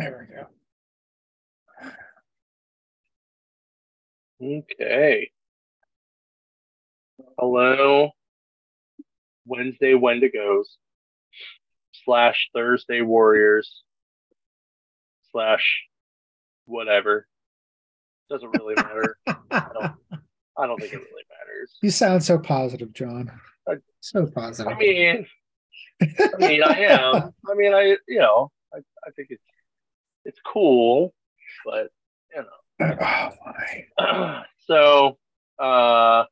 There we go. Okay. Hello, Wednesday Wendigos slash Thursday Warriors slash whatever. Doesn't really matter. I don't. I don't think it really matters. You sound so positive, Jon. I, so positive. I mean, I mean, I am. I mean, I you know, I, I think it's it's cool, but you know. Oh my. so, uh,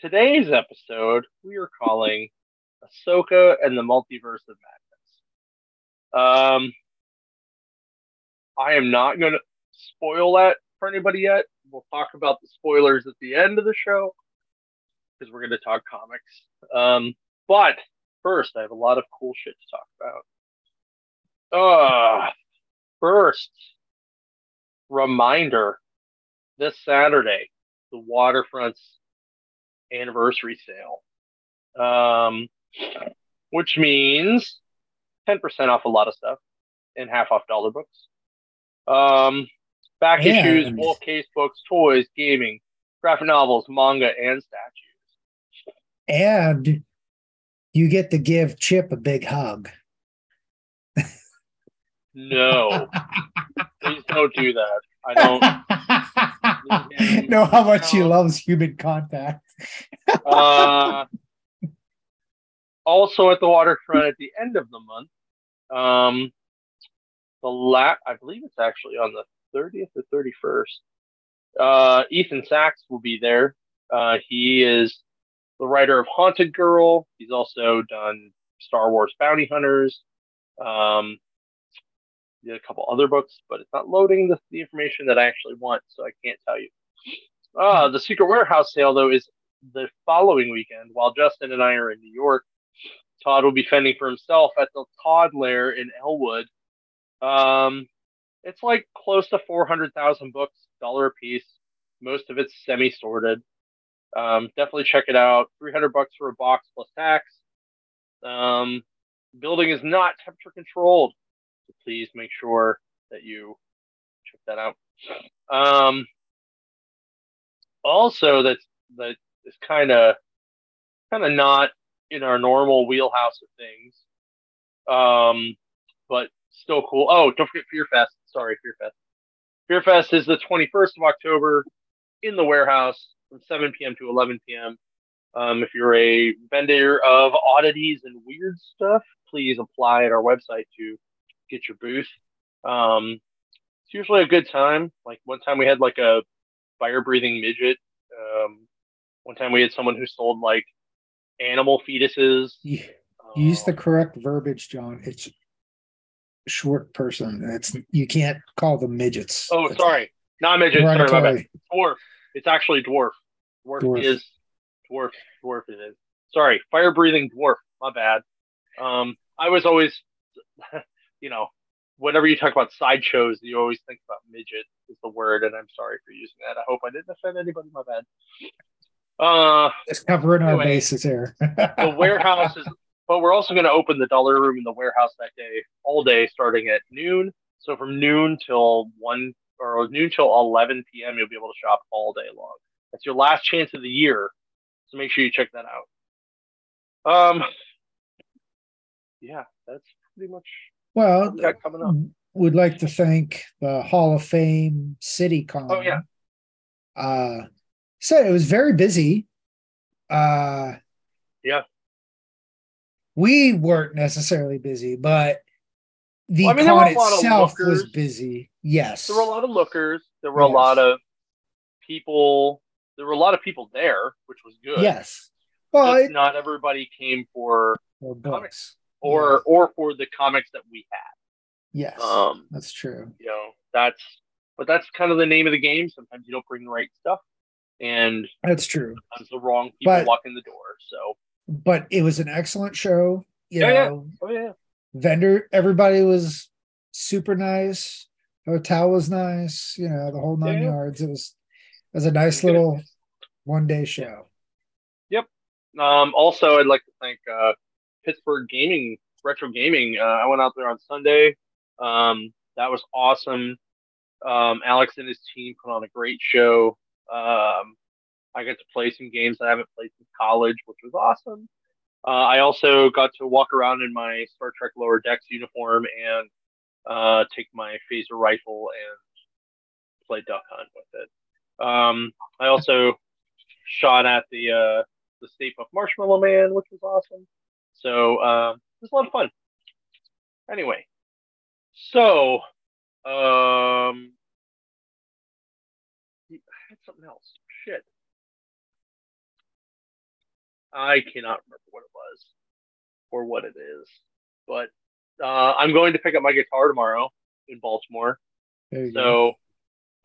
today's episode we are calling Ahsoka and the Multiverse of Madness. Um, I am not going to spoil that for anybody yet. We'll talk about the spoilers at the end of the show because we're going to talk comics. Um, but first, I have a lot of cool shit to talk about. Uh, first, reminder this Saturday, the Waterfront's anniversary sale, um, which means 10% off a lot of stuff and half off dollar books. Um, back issues, wolf case books, toys, gaming, graphic novels, manga, and statues. And you get to give Chip a big hug. No, please don't do that. I don't know how much he loves human contact. uh, also at the waterfront at the end of the month, um, the la- I believe it's actually on the 30th or 31st. Uh, Ethan Sacks will be there. Uh, he is the writer of Haunted Girl. He's also done Star Wars Bounty Hunters. Um, did a couple other books, but it's not loading the, the information that I actually want, so I can't tell you. Uh, the Secret Warehouse sale, though, is the following weekend. While Justin and I are in New York, Todd will be fending for himself at the Todd Lair in Elwood. Um, it's like close to 400,000 books, dollar a piece. Most of it's semi sorted. Um, definitely check it out. 300 bucks for a box plus tax. Um, building is not temperature controlled, so please make sure that you check that out. Um, also, that's that is kind of kind of not in our normal wheelhouse of things. Um, but still cool. Oh, don't forget Fear Fest. Sorry, Fear Fest. Fear Fest is the 21st of October in the warehouse from 7 p.m. to 11 p.m. Um, if you're a vendor of oddities and weird stuff, please apply at our website to get your booth. Um, it's usually a good time. Like one time we had like a fire breathing midget. Um, one time we had someone who sold like animal fetuses. You, use the um, correct verbiage, Jon. It's short person. It's you can't call them midgets. Oh, sorry, not midget. Sorry, my bad. Dwarf. It's actually dwarf. Dwarf, dwarf. is dwarf. Dwarf it is. Sorry, fire breathing dwarf. My bad. Um, I was always, you know, whenever you talk about sideshows, you always think about midget is the word, and I'm sorry for using that. I hope I didn't offend anybody. My bad. Uh, just covering anyway, our bases here. the warehouse is but we're also going to open the dollar room in the warehouse that day, all day, starting at noon. So from noon till one or noon till 11 p.m., you'll be able to shop all day long. That's your last chance of the year. So make sure you check that out. Um, yeah, that's pretty much well coming up. Would like to thank the Hall of Fame City Con. Oh yeah. Uh, so it was very busy. Uh, yeah we weren't necessarily busy, but the well, I mean, con itself was busy. Yes, there were a lot of lookers. There were yes. a lot of people. There were a lot of people there, which was good. Yes, but not everybody came for comics or or for the comics that we had. Yes, um, that's true. You know, that's but that's kind of the name of the game. Sometimes you don't bring the right stuff, and that's true. Sometimes the wrong people but, walk in the door. So but it was an excellent show. You yeah, know, yeah. Oh yeah. Vendor, everybody was super nice. Hotel was nice. You know, the whole nine yeah, yards. It was it was a nice little one day show. Yep. Um, also, I'd like to thank uh, Pittsburgh Gaming Retro Gaming. Uh, I went out there on Sunday. Um, that was awesome. Um, Alex and his team put on a great show. Um, I got to play some games I haven't played since college, which was awesome. Uh, I also got to walk around in my Star Trek Lower Decks uniform and uh, take my phaser rifle and play duck hunt with it. Um, I also shot at the uh, the Stay Puft Marshmallow Man, which was awesome. So uh, it was a lot of fun. Anyway, so um, I had something else. Shit. I cannot remember what it was or what it is, but uh, I'm going to pick up my guitar tomorrow in Baltimore. So go.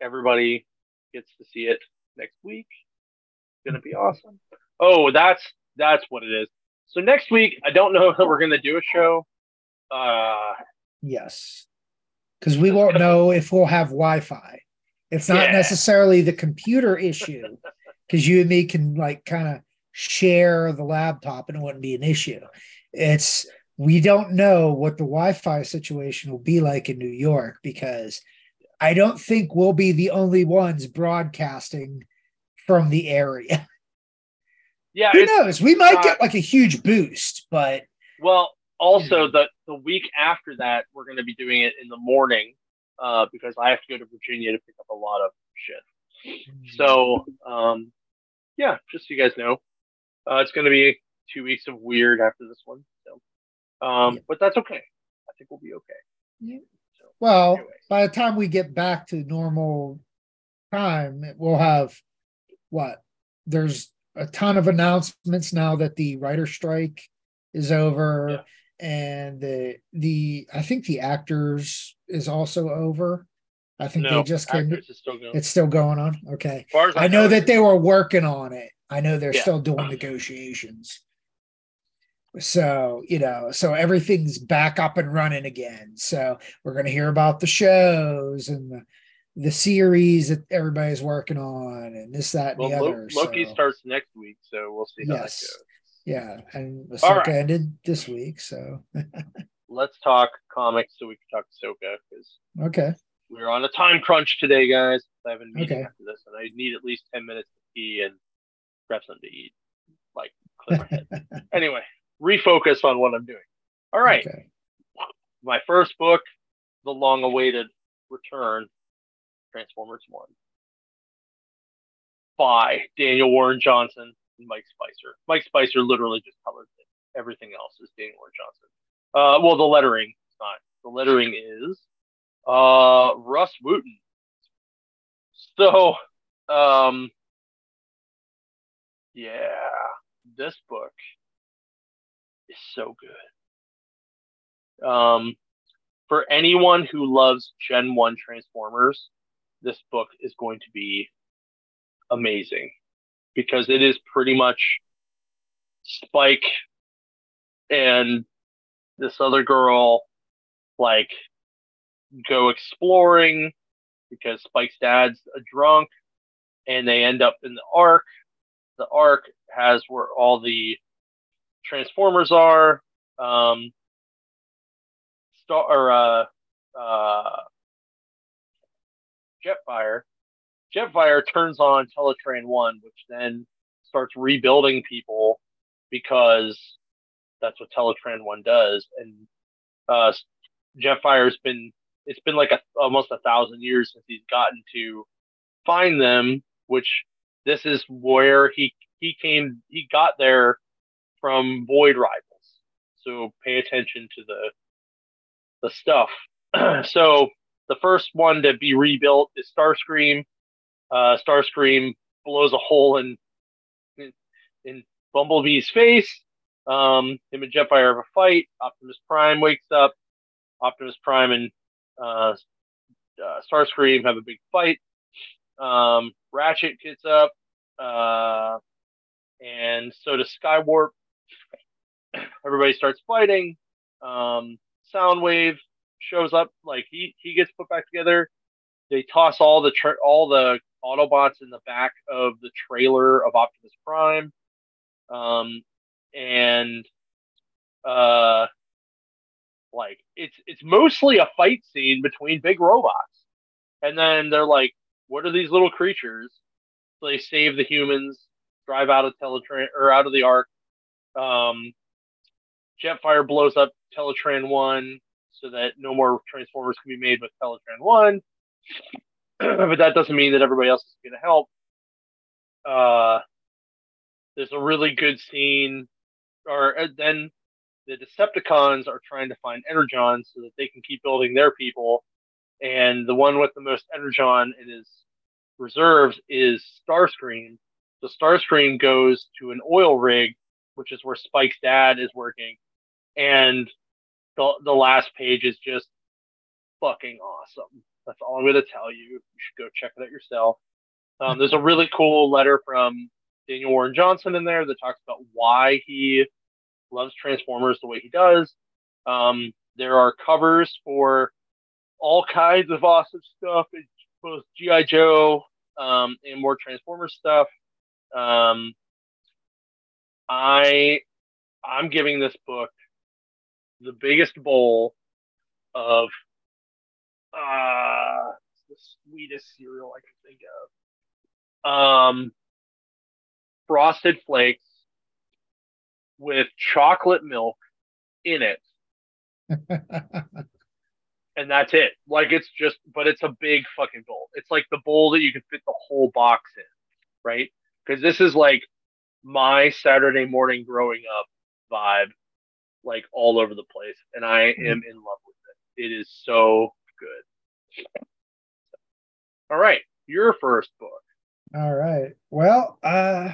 everybody gets to see it next week. It's gonna be awesome. Oh, that's that's what it is. So next week, I don't know if we're gonna do a show. Uh, yes, because we won't know if we'll have Wi-Fi. It's not yeah. necessarily the computer issue, because you and me can like kind of share the laptop and it wouldn't be an issue. It's we don't know what the Wi-Fi situation will be like in New York because I don't think we'll be the only ones broadcasting from the area. Yeah, who knows? We might uh, get like a huge boost, but well, also the the week after that, we're going to be doing it in the morning uh, because I have to go to Virginia to pick up a lot of shit. Mm. So, um, yeah, just so you guys know, uh, it's going to be two weeks of weird after this one. So, um, yeah. but that's okay. I think we'll be okay. Yeah. So, well, anyway. by the time we get back to normal time, we'll have what? There's a ton of announcements now that the writer strike is over. Yeah and the the I think the actors is also over. I think no, they just came. Still it's still going on. Okay. I, I, know, know that they were working on it. I know they're yeah. still doing negotiations. So, you know, so everything's back up and running again. So we're going to hear about the shows and the, the series that everybody's working on and this, that, and well, the other. Loki so. starts next week. So we'll see how yes. that goes. Yeah, and Ahsoka right. ended this week, so let's talk comics so we can talk Ahsoka because okay, we're on a time crunch today, guys. I have a meeting okay. after this, and I need at least ten minutes to pee and grab something to eat, like clear my head. anyway, refocus on what I'm doing. All right, okay. my first book, the long-awaited return, Transformers One, by Daniel Warren Johnson and Mike Spicer. Mike Spicer literally just colored it. Everything else is Daniel Warren Johnson. Uh, well, the lettering is not. The lettering is uh, Rus Wooton. So, um, yeah, this book is so good. Um, for anyone who loves Gen 1 Transformers, this book is going to be amazing because it is pretty much Spike and this other girl like go exploring because Spike's dad's a drunk and they end up in the Ark. The Ark has where all the Transformers are. Um, Star or uh, uh, Jetfire Jetfire turns on Teletran 1, which then starts rebuilding people because that's what Teletran 1 does. And uh, Jetfire's been, it's been like a, almost a thousand years since he's gotten to find them, which this is where he, he came, he got there from Void Rivals. So pay attention to the, the stuff. so the first one to be rebuilt is Starscream uh, Starscream blows a hole in, in, in Bumblebee's face. Um, him and Jetfire have a fight. Optimus Prime wakes up. Optimus Prime and uh, uh, Starscream have a big fight. Um, Ratchet gets up, uh, and so does Skywarp. Everybody starts fighting. Um, Soundwave shows up, like he he gets put back together. They toss all the tra- all the Autobots in the back of the trailer of Optimus Prime. Um, and uh, Like it's it's mostly a fight scene between big robots, and then they're like, "What are these little creatures?" So they save the humans, drive out of Teletran or out of the ark. Um, Jetfire blows up Teletran One so that no more Transformers can be made with Teletran One. but that doesn't mean that everybody else is going to help. Uh, there's a really good scene, or uh, then the Decepticons are trying to find Energon so that they can keep building their people. And the one with the most Energon in his reserves is Starscream. So Starscream goes to an oil rig, which is where Spike's dad is working. And the, the last page is just fucking awesome. That's all I'm going to tell you. You should go check it out yourself. Um, there's a really cool letter from Daniel Warren Johnson in there that talks about why he loves Transformers the way he does. Um, there are covers for all kinds of awesome stuff, both GI Joe um, and more Transformers stuff. Um, I I'm giving this book the biggest bowl of uh the sweetest cereal I can think of. Um frosted flakes with chocolate milk in it. and that's it. Like it's just but it's a big fucking bowl. It's like the bowl that you can fit the whole box in, right? Because this is like my Saturday morning growing up vibe like all over the place, and I mm-hmm. am in love with it. It is so good. All right, your first book. All right. Well, uh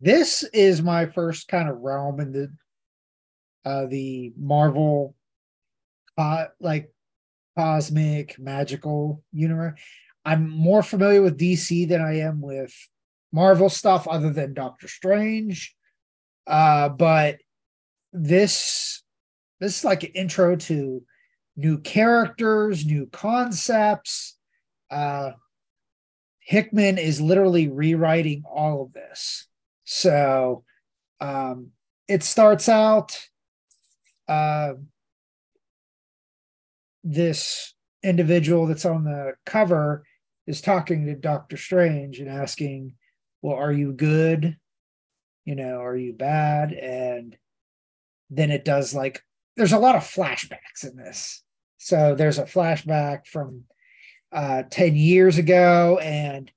this is my first kind of realm in the uh the Marvel uh like cosmic magical universe. I'm more familiar with DC than I am with Marvel stuff other than Doctor Strange. Uh but this this is like an intro to new characters, new concepts. Uh, Hickman is literally rewriting all of this. So um, it starts out uh, this individual that's on the cover is talking to Doctor Strange and asking, Well, are you good? You know, are you bad? And then it does like there's a lot of flashbacks in this. So there's a flashback from uh 10 years ago and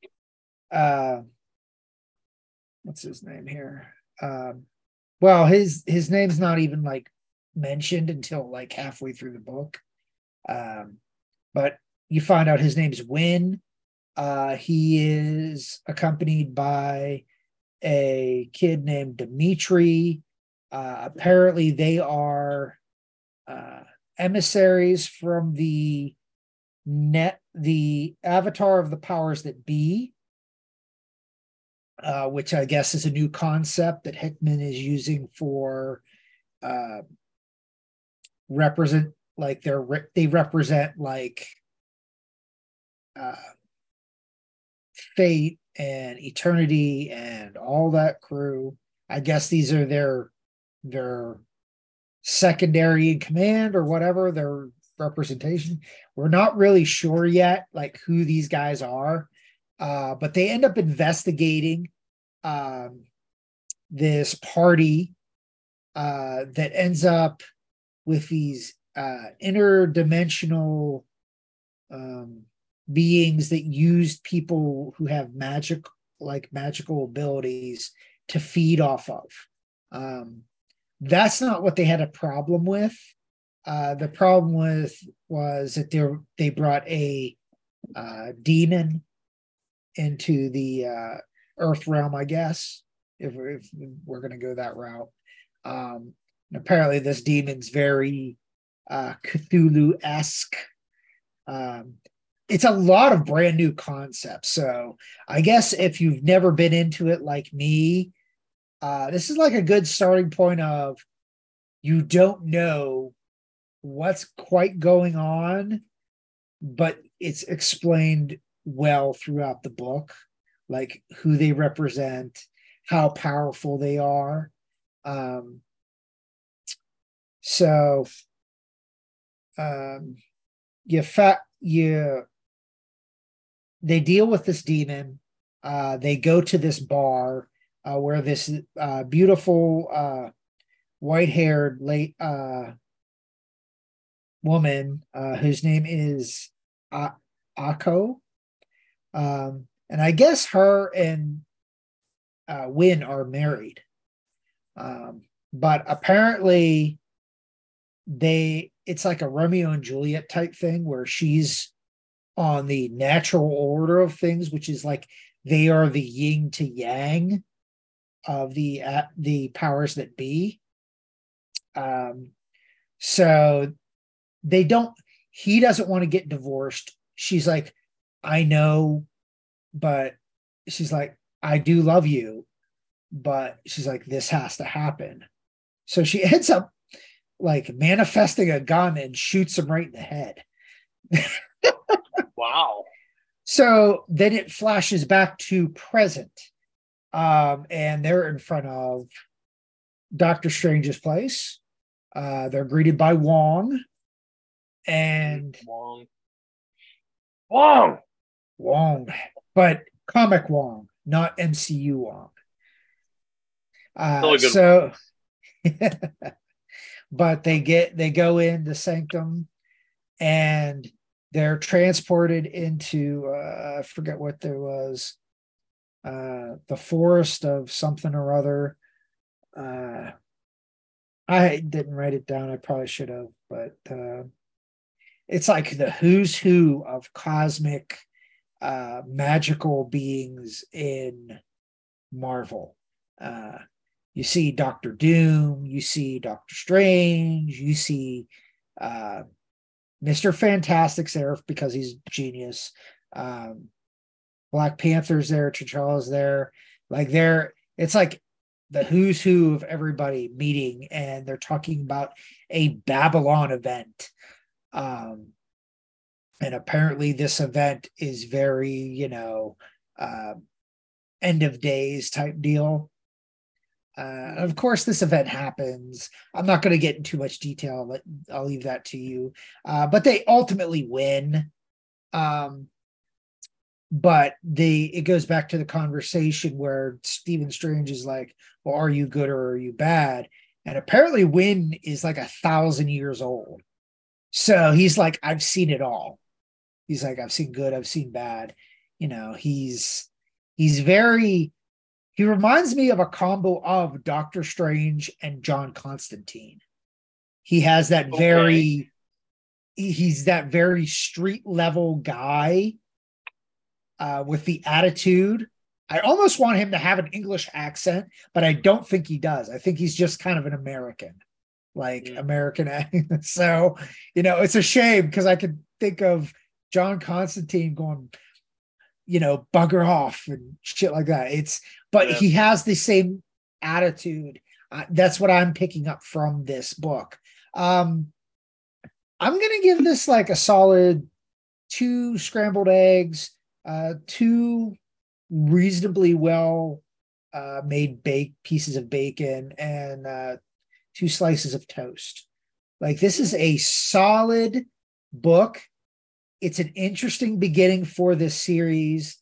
uh what's his name here? Um well his his name's not even like mentioned until like halfway through the book. Um but you find out his name's Wyn. Uh he is accompanied by a kid named Dimitri uh, apparently, they are uh, emissaries from the net, the avatar of the powers that be, uh, which I guess is a new concept that Hickman is using for uh, represent like they're they represent like uh, fate and eternity and all that crew. I guess these are their their secondary in command or whatever their representation. We're not really sure yet, like who these guys are, uh, but they end up investigating um, this party uh, that ends up with these uh, interdimensional um, beings that use people who have magic, like magical abilities, to feed off of. Um, that's not what they had a problem with. Uh, the problem with was that they they brought a uh, demon into the uh, Earth realm, I guess, if, if we're going to go that route. Um, apparently, this demon's very uh, Cthulhu esque. Um, it's a lot of brand new concepts. So I guess if you've never been into it like me, uh, this is like a good starting point of you don't know what's quite going on, but it's explained well throughout the book, like who they represent, how powerful they are. Um, so um, you fa- you they deal with this demon. Uh, they go to this bar uh, where this uh, beautiful uh, white-haired late uh, woman uh, whose name is A- Aiko, um, and I guess her and uh, Wyn are married. Um, but apparently, they it's like a Romeo and Juliet type thing where she's on the natural order of things, which is like they are the yin to yang of the uh, the powers that be. Um, so they don't. He doesn't want to get divorced. She's like, I know, but she's like, I do love you, but she's like, this has to happen. So she ends up like manifesting a gun and shoots him right in the head. wow. So then it flashes back to present. Um, and they're in front of Doctor Strange's place. Uh, they're greeted by Wong and Wong. Wong. Wong, but comic Wong, not MCU Wong. Uh, so, but they get they go in the sanctum, and they're transported into uh, I forget what there was, uh, the forest of something or other. Uh, I didn't write it down. I probably should have, but uh, it's like the who's who of cosmic uh, magical beings in Marvel. Uh, you see Doctor Doom, you see Doctor Strange, you see uh, Mr. Fantastic's there because he's genius. Um, Black Panther's there, T'Challa's there. Like they're it's like the who's who of everybody meeting and they're talking about a Babylon event. Um, and apparently this event is very, you know, uh, end of days type deal. Uh, of course, this event happens. I'm not going to get into too much detail. But I'll leave that to you. Uh, but they ultimately win. Um, but they it goes back to the conversation where Stephen Strange is like, "Well, are you good or are you bad?" And apparently, Wyn is like a thousand years old. So he's like, "I've seen it all." He's like, "I've seen good, I've seen bad." You know, he's he's very he reminds me of a combo of Doctor Strange and John Constantine. He has that okay. very he's that very street level guy uh, with the attitude. I almost want him to have an English accent, but I don't think he does. I think he's just kind of an American, like mm. American. so, you know, it's a shame because I could think of John Constantine going, you know, bugger off and shit like that. It's, but yeah. he has the same attitude. Uh, that's what I'm picking up from this book. Um, I'm gonna give this like a solid two scrambled eggs, uh, two reasonably well uh, made baked pieces of bacon, and uh, two slices of toast. Like this is a solid book it's an interesting beginning for this series.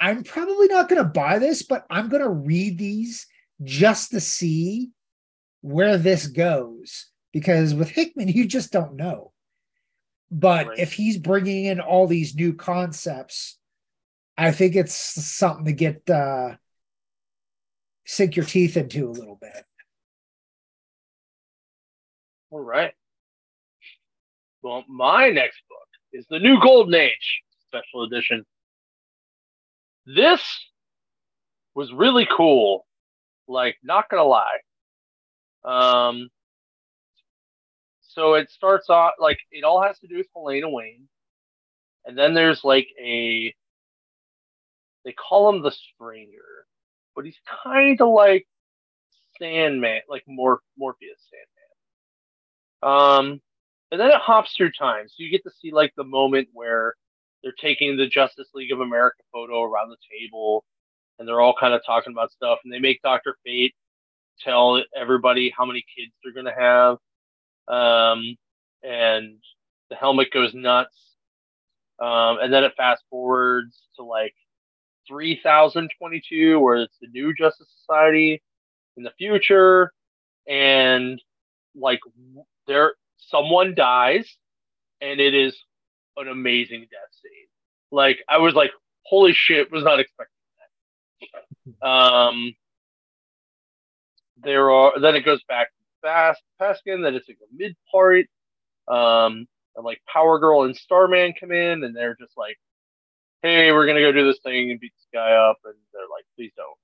I'm probably not going to buy this, but I'm going to read these just to see where this goes because with Hickman, you just don't know. But right. if he's bringing in all these new concepts, I think it's something to get uh, sink your teeth into a little bit. All right. Well, my next book is The New Golden Age Special Edition. This was really cool. Like, not gonna lie. Um, so it starts off like it all has to do with Helena Wayne, and then there's like a they call him the Stranger, but he's kind of like Sandman, like Mor- Morpheus Sandman. Um, and then it hops through time. So you get to see like the moment where they're taking the Justice League of America photo around the table and they're all kind of talking about stuff and they make Dr. Fate tell everybody how many kids they're to have. Um, and the helmet goes nuts. Um, and then it fast forwards to like 3022, where it's the new Justice Society in the future, and like there someone dies, and it is an amazing death scene. Like I was like, holy shit, was not expecting that. Um, there are then it goes back fast Peskin, that it's like a mid part. Um, and like Power Girl and Starman come in, and they're just like, "Hey, we're gonna go do this thing and beat this guy up," and they're like, "Please don't."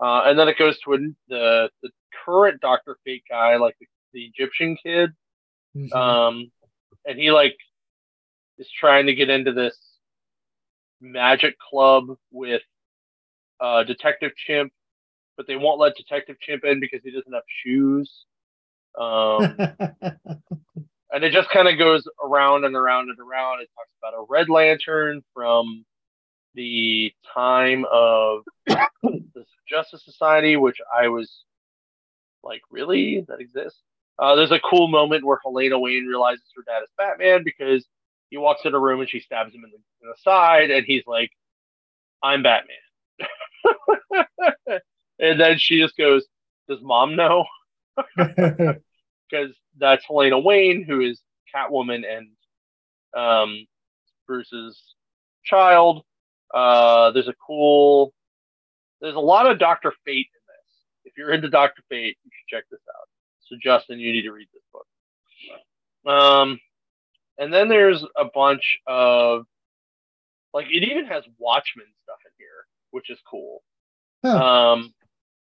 Uh, and then it goes to a, the the current Doctor Fate guy, like the, the Egyptian kid, mm-hmm. um, and he like is trying to get into this magic club with uh, Detective Chimp, but they won't let Detective Chimp in because he doesn't have shoes. Um, and it just kind of goes around and around and around. It talks about a Red Lantern from the time of the Justice Society, which I was like, really? That exists? Uh, there's a cool moment where Helena Wayne realizes her dad is Batman because he walks in a room and she stabs him in the, in the side, and he's like, I'm Batman. and then she just goes, Does mom know? Because that's Helena Wayne, who is Catwoman and um, Bruce's child. Uh, there's a cool, there's a lot of Doctor Fate in this. If you're into Doctor Fate, you should check this out. So Justin, you need to read this book. Um, and then there's a bunch of, like, it even has Watchmen stuff in here, which is cool. Huh. Um,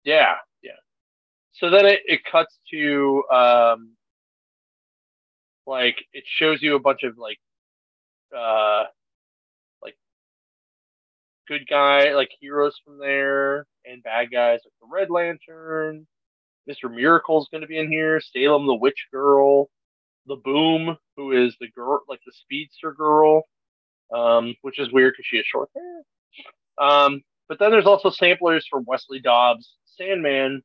yeah, yeah. So then it, it cuts to um, like it shows you a bunch of like uh like good guy like heroes from there and bad guys like the Red Lantern. Mr. Miracle's gonna be in here, Salem the Witch Girl, the Boom, who is the girl like the speedster girl. Um, which is weird because she has short hair. Um, but then there's also samplers from Wesley Dodds' Sandman,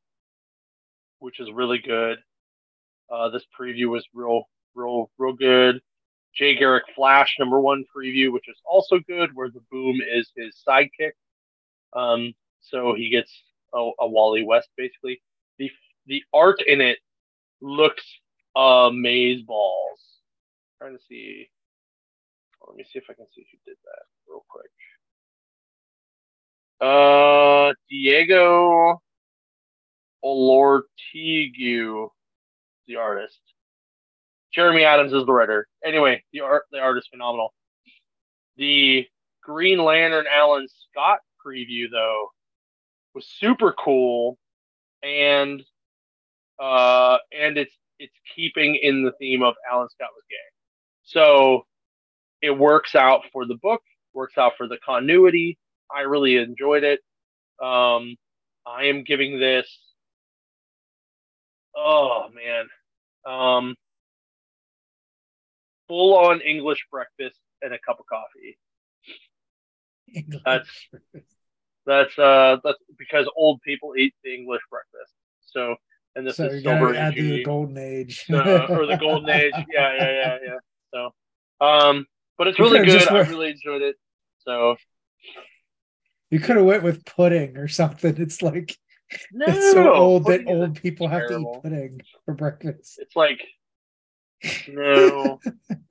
which is really good. Uh, this preview was real, real, real good. Jay Garrick Flash number one preview, which is also good, where the boom is his sidekick. Um, so he gets a, a Wally West basically. The the art in it looks amaze balls. Trying to see. Let me see if I can see who did that real quick. Uh, Diego Olortegui, the artist. Jeremy Adams is the writer. Anyway, the art the art is phenomenal. The Green Lantern Alan Scott preview though was super cool and uh and it's it's keeping in the theme of Alan Scott was gay. So it works out for the book, works out for the continuity. I really enjoyed it. Um I am giving this oh man. Um, full on English breakfast and a cup of coffee. English. That's that's uh that's because old people eat the English breakfast. So and this so is silver add to the golden age uh, or the golden age. Yeah, yeah, yeah, yeah. So, um, but it's really good. I really enjoyed it. So you could have went with pudding or something. It's like no, it's so old that old people have to eat pudding for breakfast. It's like no,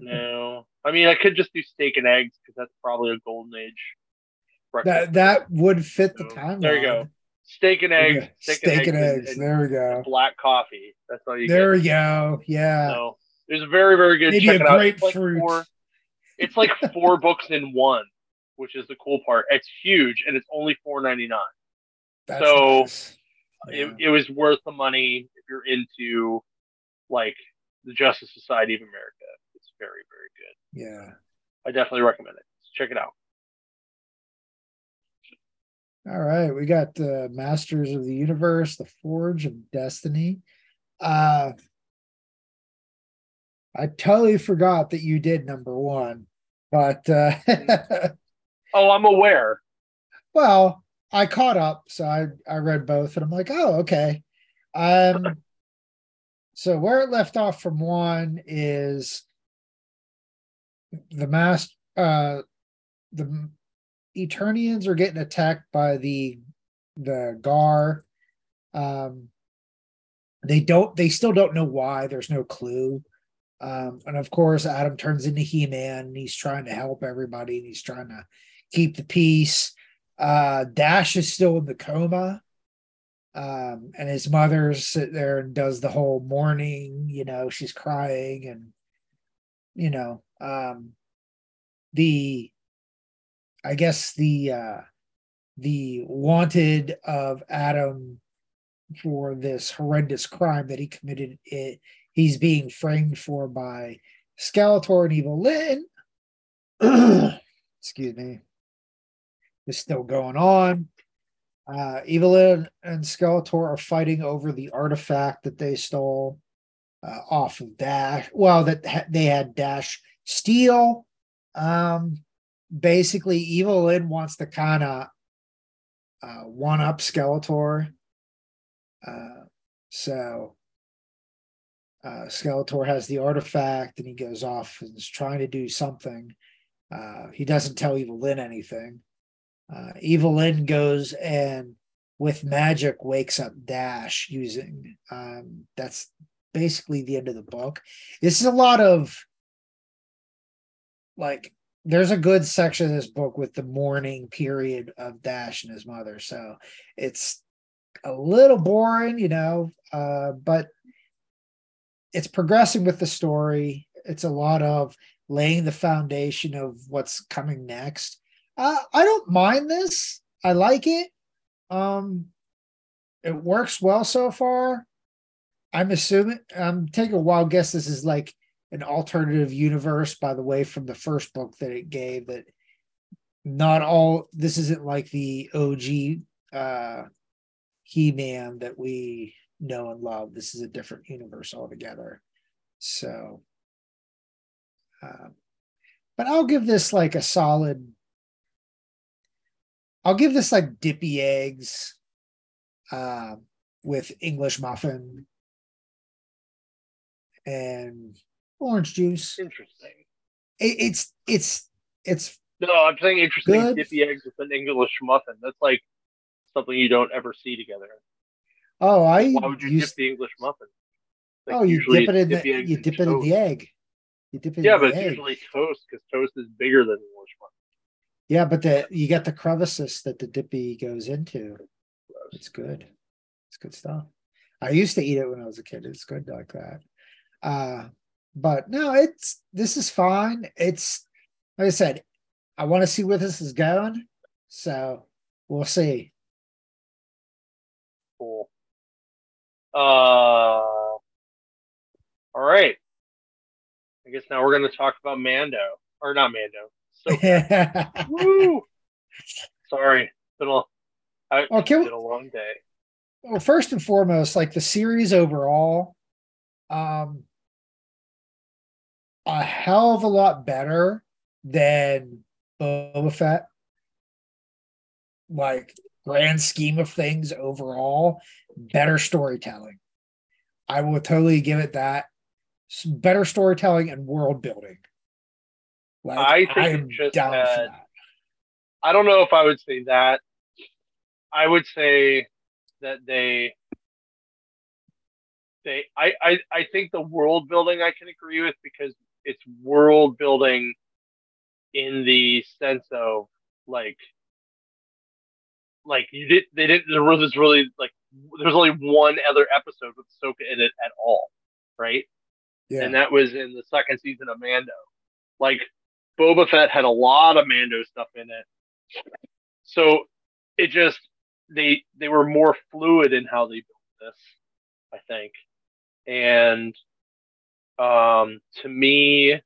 no. I mean, I could just do steak and eggs because that's probably a golden age. Breakfast. That that would fit the time. There you go. Steak and eggs. Steak, steak and, eggs. And, there we go. Black coffee. That's all you. There get. we go. Yeah. So it's very very good. Maybe Check a grapefruit. It's, like it's like four books in one, which is the cool part. It's huge and it's only four ninety nine. That's so nice. yeah. it, it was worth the money if you're into like the Justice Society of America. It's very, very good. Yeah. I definitely recommend it. Check it out. All right. We got the Masters of the Universe, the Forge of Destiny. Uh I totally forgot that you did number one, but uh oh, I'm aware. Well, I caught up, so I I read both, and I'm like, oh, okay. Um, So where it left off from one is the mass uh the Eternians are getting attacked by the the Gar. Um they don't they still don't know why, there's no clue. Um, and of course, Adam turns into He Man he's trying to help everybody and he's trying to keep the peace. Uh, Dash is still in the coma. Um, and his mother sit there and does the whole mourning, you know, she's crying and, you know, um, the, I guess the, uh, the wanted of Adam for this horrendous crime that he committed it he's being framed for by Skeletor and Evil-Lyn. Excuse me. Is still going on. Uh, Evil-Lyn and Skeletor are fighting over the artifact that they stole uh, off of Dash. Well, that ha- they had Dash steal. Um, basically, Evil-Lyn wants to kind of uh, one up Skeletor. Uh, so uh, Skeletor has the artifact and he goes off and is trying to do something. Uh, he doesn't tell Evil-Lyn anything. Uh, Evil-Lyn goes and with magic wakes up Dash using um, that's basically the end of the book. This is a lot of like there's a good section of this book with the mourning period of Dash and his mother. So it's a little boring, you know, uh, but it's progressing with the story. It's a lot of laying the foundation of what's coming next. I don't mind this. I like it. Um, it works well so far. I'm assuming I'm taking a wild guess. This is like an alternative universe, by the way, from the first book that it gave. That not all this isn't like the OG uh, He Man that we know and love. This is a different universe altogether. So, uh, but I'll give this like a solid. I'll give this like dippy eggs uh, with English muffin and orange juice. Interesting. It, it's it's it's. No, I'm saying interesting Good. dippy eggs with an English muffin. That's like something you don't ever see together. Oh, I Why would you used, dip the English muffin? Like, oh you dip it in dip the, you dip it in the egg. You dip it Yeah, in but it's egg. usually toast because toast is bigger than English muffin. Yeah, but the you got the crevices that the dippy goes into. It's good. It's good stuff. I used to eat it when I was a kid. It's good like that. Uh but no, it's this is fine. It's like I said, I want to see where this is going. So we'll see. Cool. Uh, all right. I guess now we're going to talk about Mando, or not Mando. So, woo! Sorry, been a, I, Oh, can it's we- a long day. well, first and foremost, like the series overall, um, a hell of a lot better than Boba Fett. Like grand scheme of things overall, better storytelling. I will totally give it that. Better storytelling and world building. Like I think I'm just down for had- that. I don't know if I would say that. I would say that they they I, I I think the world building I can agree with because it's world building in the sense of like like you did they didn't there was really like there's only one other episode with Ahsoka in it at all, right? Yeah. and that was in the second season of Mando. Like Boba Fett had a lot of Mando stuff in it, so it just they they were more fluid in how they built this, I think, and um, to me,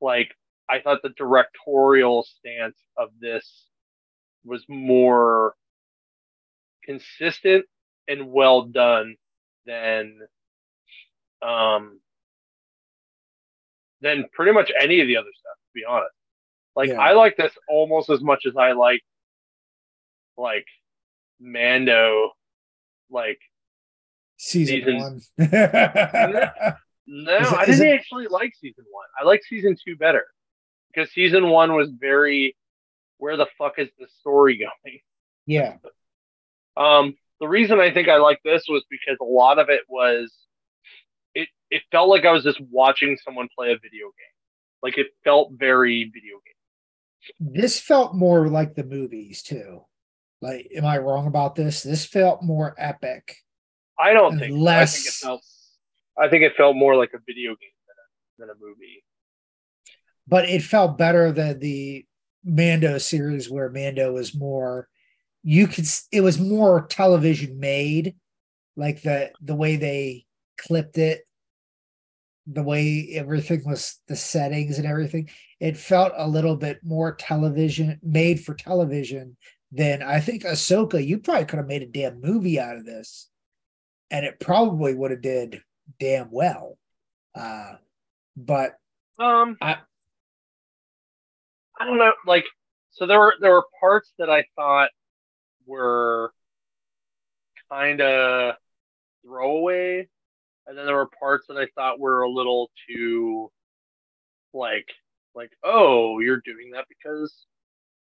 like I thought the directorial stance of this was more consistent and well done than um than pretty much any of the other stuff to be honest like Yeah. i like this almost as much as i like like mando like season, season one. no, it, I didn't it... actually like season one. I like season two better because season one was very where the fuck is the story going? Yeah. um, the reason I think I like this was because a lot of it was it felt like I was just watching someone play a video game. Like it felt very video game. This felt more like the movies too. Like, am I wrong about this? This felt more epic. I don't think less. I think it felt. I think it felt more like a video game than a, than a movie. But it felt better than the Mando series, where Mando was more. You could. It was more television made, like the the way they clipped it, the way everything was, the settings and everything. It felt a little bit more television made for television than I think Ahsoka, you probably could have made a damn movie out of this, and it probably would have did damn well. Uh, but um, I I don't know, like so there were there were parts that I thought were kind of throwaway, and then there were parts that I thought were a little too like like oh you're doing that because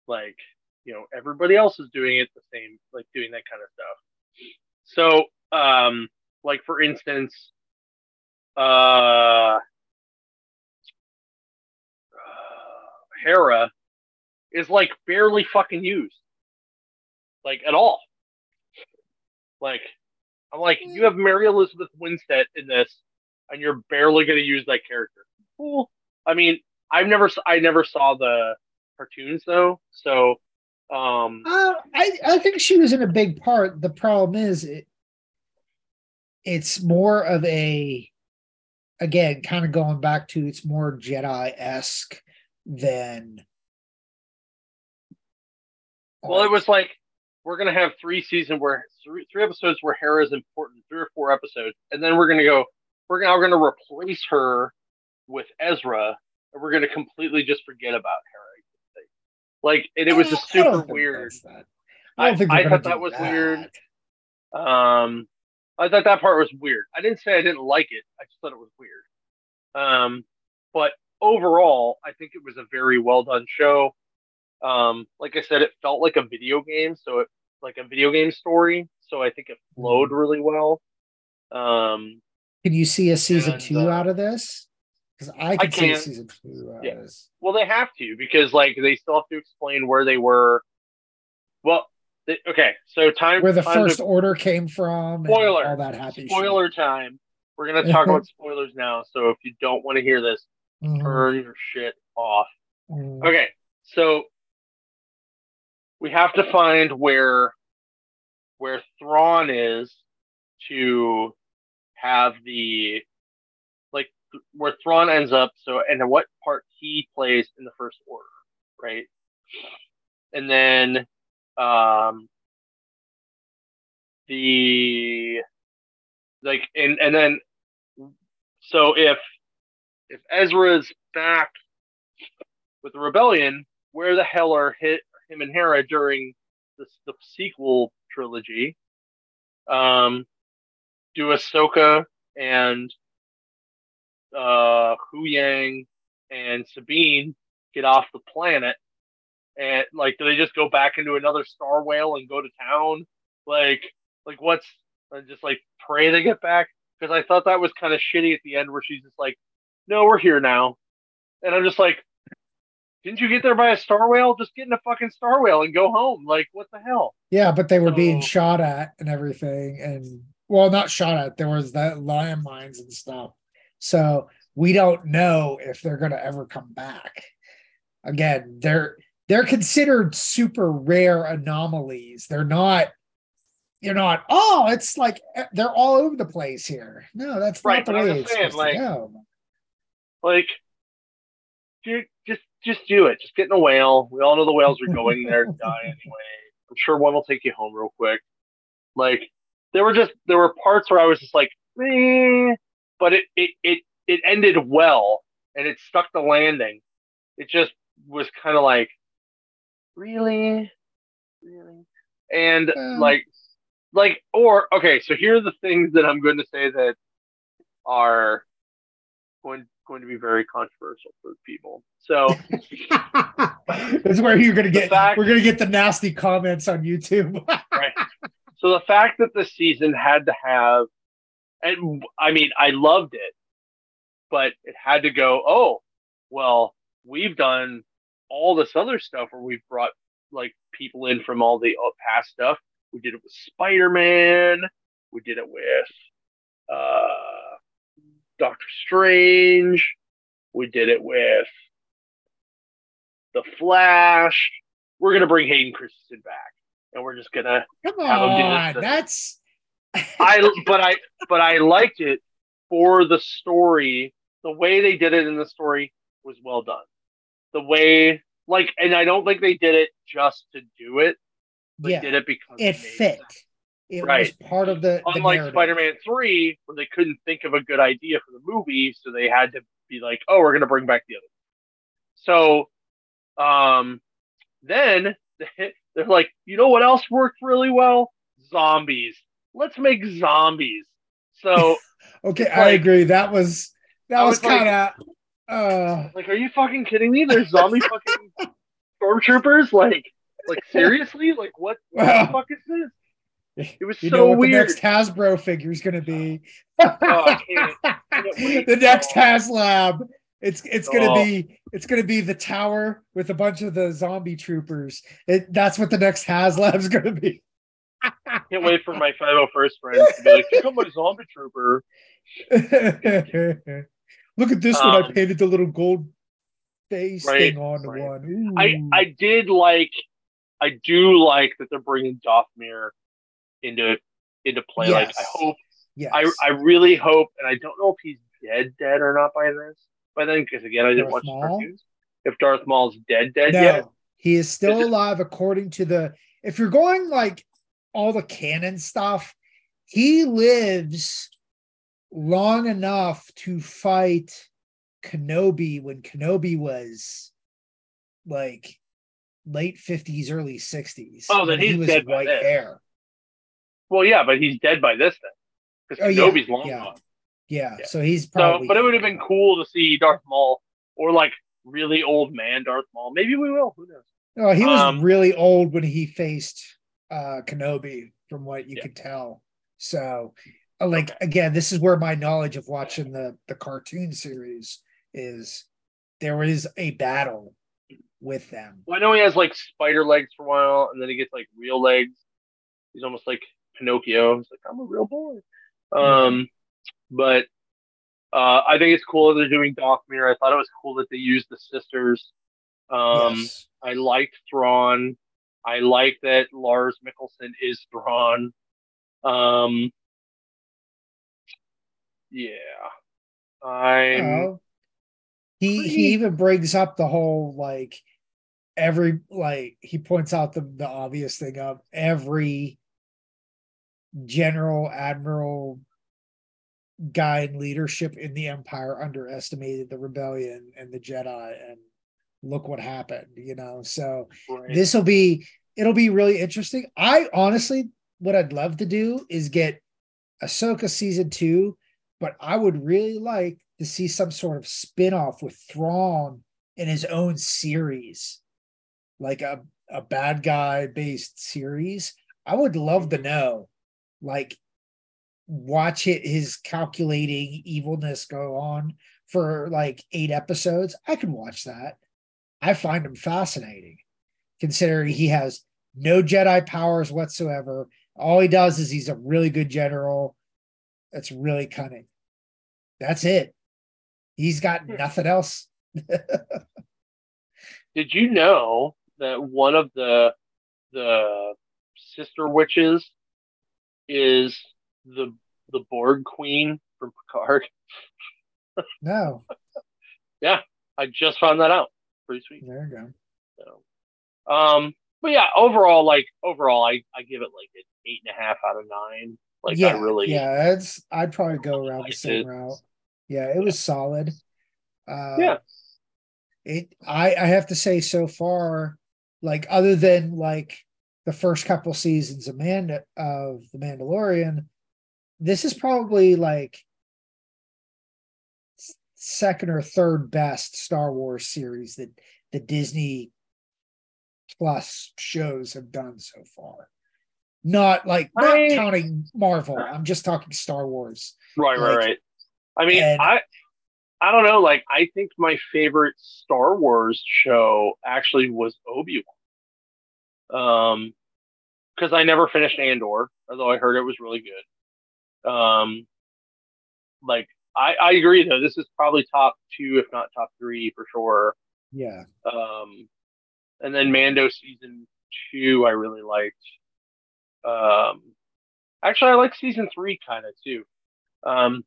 like you know everybody else is doing it the same like doing that kind of stuff. So um like for instance uh, Hera is like barely fucking used. Like at all. Like I'm like you have Mary Elizabeth Winstead in this and you're barely going to use that character cool I mean I've never I never saw the cartoons though so um, uh, I I think she was in a big part. The problem is it, it's more of a again kind of going back to it's more Jedi esque than. Well, it was like we're gonna have three season where three, three episodes where Hera is important, three or four episodes, and then we're gonna go. We're now going to replace her with Ezra, and we're gonna completely just forget about Hera like, and it was just super weird. I, I, I thought that was that. weird. Um, I thought that part was weird. I didn't say I didn't like it. I just thought it was weird. Um, but overall, I think it was a very well done show. Um, like I said, it felt like a video game, so it like a video game story. So I think it flowed mm-hmm. really well. Um, can you see a season and, two uh, out of this? Because I can, I see season two. Uh, yeah. Well, they have to because like they still have to explain where they were. Well, they, okay, so time where the time first to, order came from. Spoiler. all that happy. Spoiler shit. time. We're gonna talk about spoilers now. So if you don't want to hear this, mm-hmm. turn your shit off. Mm-hmm. Okay, so we have to find where where Thrawn is to have the like where Thrawn ends up. So, and what part he plays in the First Order, right? And then, um, the like, and and then, so if if Ezra's back with the rebellion, where the hell are hit him and Hera during the the sequel trilogy? Um, do Ahsoka and uh, Huyang and Sabine get off the planet, and like, do they just go back into another star whale and go to town? Like, like what's and just like pray they get back? Because I thought that was kind of shitty at the end, where she's just like, "No, we're here now," and I'm just like, didn't you get there by a star whale? Just get in a fucking star whale and go home. Like, what the hell? Yeah, but they were so, being shot at and everything. And well, not shot at. There was that landmines and stuff. So we don't know if they're going to ever come back. Again, they're they're considered super rare anomalies. They're not you're not, oh, it's like they're all over the place here. No, that's right, not the way it's saying, like, to go. Like, dude, just just do it. Just get in a whale. We all know the whales are going there to die anyway. I'm sure one will take you home real quick. Like, there were just there were parts where I was just like, eh, but it, it it it ended well and it stuck the landing. It just was kind of like, really, really, and like like or okay, so here are the things that I'm going to say that are going going to be very controversial for people. So that's where you're gonna get fact, we're gonna get the nasty comments on YouTube. right. So the fact that the season had to have and I mean I loved it, but it had to go, oh, well, we've done all this other stuff where we've brought like people in from all the uh, past stuff. We did it with Spider Man. We did it with uh, Doctor Strange. We did it with the Flash. We're gonna bring Hayden Christensen back, and we're just gonna come on. That's I, but I, but I liked it for the story. The way they did it in the story was well done. The way, like, and I don't think they did it just to do it. They yeah, did it because it fit. Sense. It right. was part of the. Unlike the Spider-Man Three, where they couldn't think of a good idea for the movie, so they had to be like, "Oh, we're gonna bring back the other." So, um, then they're like, "You know what else worked really well? Zombies. Let's make zombies." So, okay, like, I agree. That was that was, was kind of. Like, uh, like, are you fucking kidding me? There's zombie fucking stormtroopers. Like, like seriously? Like, what, what the fuck is this? It was you so know what weird. The next Hasbro figure is going to be oh, the next HasLab. It's it's going to oh. be it's going to be the tower with a bunch of the zombie troopers. It, that's what the next HasLab is going to be. Can't wait for my 501st friends to be like, "Here come my zombie trooper." Look at this um, one. I um, painted the little gold face right, thing on right. one. Ooh. I I did like. I do like that they're bringing Dathomir into into play. Yes. Like I hope, yes. I I really hope, and I don't know if he's dead, dead or not by this by then, because again, I didn't Darth watch Maul? cartoons. If Darth Maul's dead, dead no, yet, he is still is alive it, according to the. If you're going like all the canon stuff, he lives long enough to fight Kenobi when Kenobi was like late 50s, early 60s. Oh, then he's he was dead white hair. Well, yeah, but he's dead by this thing because oh, Kenobi's yeah, long yeah. gone. Yeah, yeah, so he's probably. So, but it would have been cool to see Darth Maul or like really old man Darth Maul. Maybe we will. Who knows? Oh, he was um, really old when he faced uh Kenobi, from what you could tell. So, uh, like okay. again, this is where my knowledge of watching the the cartoon series is. There is a battle with them. Well, I know he has like spider legs for a while, and then he gets like real legs. He's almost like Pinocchio. It's like I'm a real boy. Um, but uh, I think it's cool that they're doing Dathomir. I thought it was cool that they used the sisters. Um, yes. I liked Thrawn. I like that Lars Mikkelsen is Thrawn. Um, yeah, I'm. he pretty... he even brings up the whole like every like he points out the the obvious thing of every general admiral guy in leadership in the empire underestimated the rebellion and the jedi and look what happened you know? So right. this will be it'll be really interesting. I honestly what i'd love to do is get ahsoka season two but i would really like to see some sort of spin-off with Thrawn in his own series like a, a bad guy based series. I would love to mm-hmm. know like watch it his calculating evilness go on for like eight episodes i can watch that. I find him fascinating considering he has no jedi powers whatsoever. All he does is he's a really good general. That's really cunning. That's it. He's got hmm. nothing else. Did you know that one of the the sister witches is the the Borg Queen from Picard? no. yeah, I just found that out. Pretty sweet. There you go. So, um, but yeah, overall, like overall, I I give it like an eight and a half out of nine. Like yeah, I really, yeah, it's I'd probably go around the same it. route. Yeah, it yeah. was solid. Uh, yeah. It I I have to say so far, like other than like the first couple seasons of Man of the Mandalorian, this is probably like second or third best Star Wars series that the Disney Plus shows have done so far. Not like not I, counting Marvel. I'm just talking Star Wars. Right, like, right, right. I mean, and, I I don't know. Like, I think my favorite Star Wars show actually was Obi Wan. Um, because I never finished Andor, although I heard it was really good. Um, like I, I agree though. This is probably top two, if not top three, for sure. Yeah. Um, and then Mando season two, I really liked. Um, actually, I like season three kind of too. Um,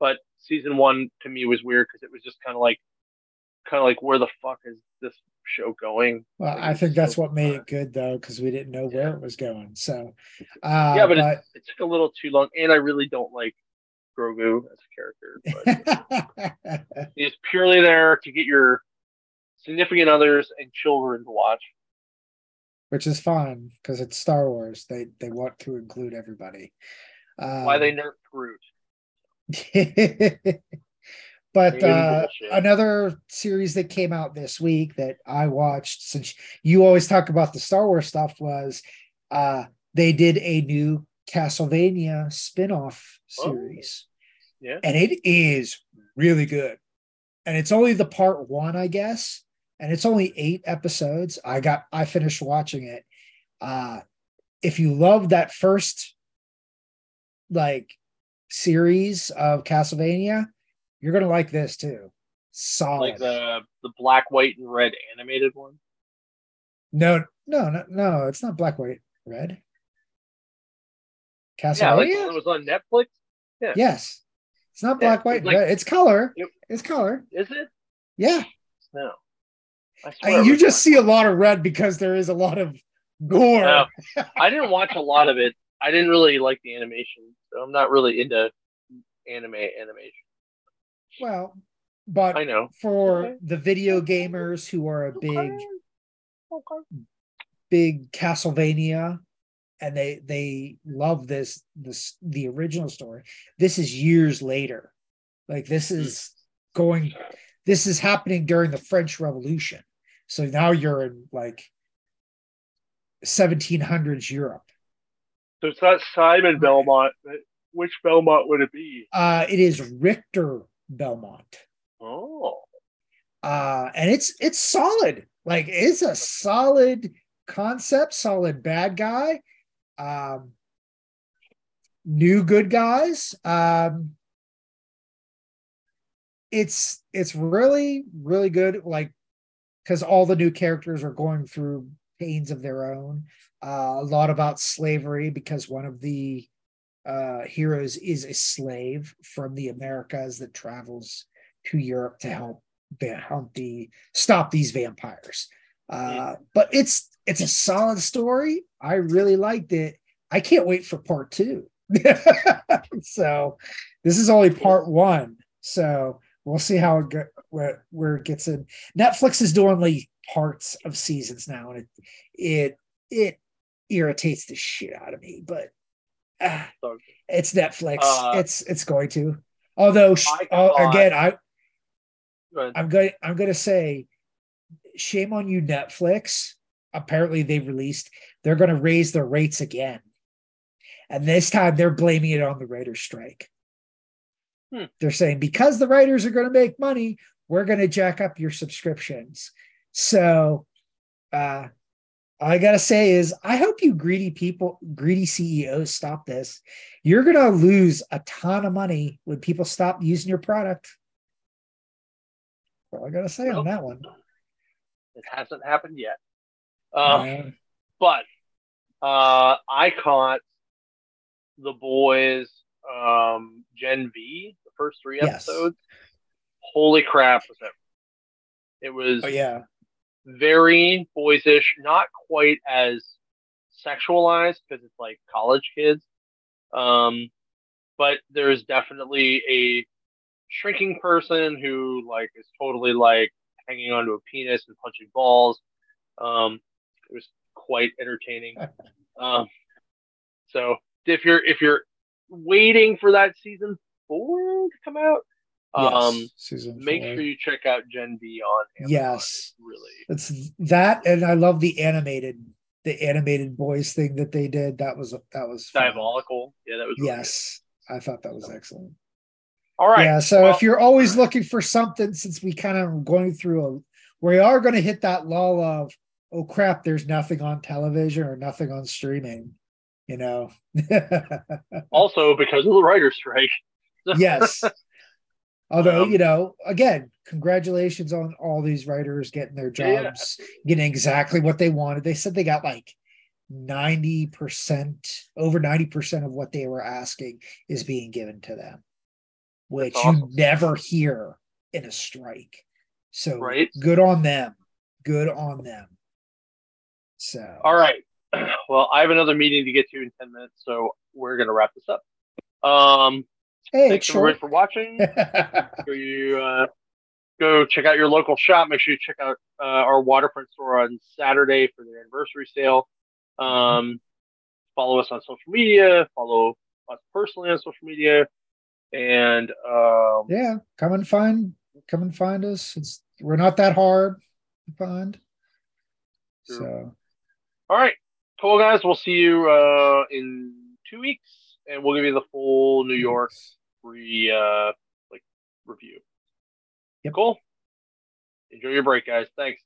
but season one to me was weird because it was just kind of like, kind of like, where the fuck is this show going? Well, like, I think that's so what made it good though, because we didn't know where it was going. So, uh, yeah, but, but... It, it took a little too long, and I really don't like Grogu as a character. But he's purely there to get your significant others and children to watch. Which is fine because it's Star Wars. They they want to include everybody. Um, Why they nerfed Groot. but uh, another series that came out this week that I watched, since you always talk about the Star Wars stuff, was uh, they did a new Castlevania spin-off oh. series. Yeah. And it is really good. And it's only the part one, I guess. And it's only eight episodes. I got I finished watching it. Uh if you love that first like series of Castlevania, you're gonna like this too. Solid. Like the the black, white, and red animated one. No, no, no, no. It's not black, white, red. Castlevania. Yeah, like it was on Netflix. Yeah. Yes. It's not black, yeah, white, like, red. It's color. It, it's color. Is it? Yeah. No. I you just see a lot of red because there is a lot of gore. No, I didn't watch a lot of it. I didn't really like the animation, so I'm not really into anime animation. Well, but I know for okay. the video gamers who are a big, okay. Okay. big Castlevania and they they love this this the original story this is years later like this hmm. is going this is happening during the french revolution so now you're in like 1700s europe so it's not simon belmont which belmont would it be uh it is richter belmont oh uh and it's it's solid like it's a solid concept solid bad guy um, new good guys. Um, it's it's really really good. Like because all the new characters are going through pains of their own. Uh, a lot about slavery because one of the uh, heroes is a slave from the Americas that travels to Europe to help hunt the stop these vampires. Uh, but it's it's a solid story. I really liked it. I can't wait for part two. so this is only part one. So we'll see how it go, where, where it gets in. Netflix is doing like parts of seasons now, and it it it irritates the shit out of me. But it's Netflix. Uh, it's it's going to. Although uh, again, I I'm going I'm going to say, shame on you, Netflix apparently they released they're going to raise their rates again and this time they're blaming it on the writer's strike hmm. they're saying because the writers are going to make money we're going to jack up your subscriptions so uh I gotta say is, I hope you greedy people, greedy CEOs stop this. You're gonna lose a ton of money when people stop using your product. all I gotta say well, on that one. It hasn't happened yet. Um, but uh, I caught the boys um, Gen V, the first three episodes. Yes. Holy crap! Was it? It was. Oh yeah. Very boysish, not quite as sexualized because it's like college kids. Um, but there's definitely a shrinking person who like is totally like hanging onto a penis and punching balls. Um, it was quite entertaining. um, so if you're if you're waiting for that season four to come out, um, season make four. sure you check out Gen V on Amazon. Yes. It's really It's that, and I love the animated, the animated boys thing that they did. That was that was fun. diabolical. Yeah, that was really Yes, I thought that was excellent. All right. Yeah. So well- if you're always looking for something, since we kind of going through a, we are going to hit that lull of, oh crap, there's nothing on television or nothing on streaming. You know. Also because of the writer's strike. yes. Although, Um, you know, again, congratulations on all these writers getting their Yeah, jobs, getting exactly what they wanted. They said they got like 90%, over 90% of what they were asking is being given to them, which That's you never hear in a strike. So Right. good on them. Good on them. So, All right. Well, I have another meeting to get to in 10 minutes, so we're going to wrap this up. Um, hey, thanks everybody for watching. Make sure you uh, go check out your local shop. Make sure you check out uh, our waterfront store on Saturday for their anniversary sale. Um, follow us on social media. Follow us personally on social media. And um, yeah, come and find, come and find us. It's we're not that hard to find. Sure. So all right, cool guys. We'll see you uh, in two weeks, and we'll give you the full New York free uh, like review. Yep. Cool. Enjoy your break, guys. Thanks.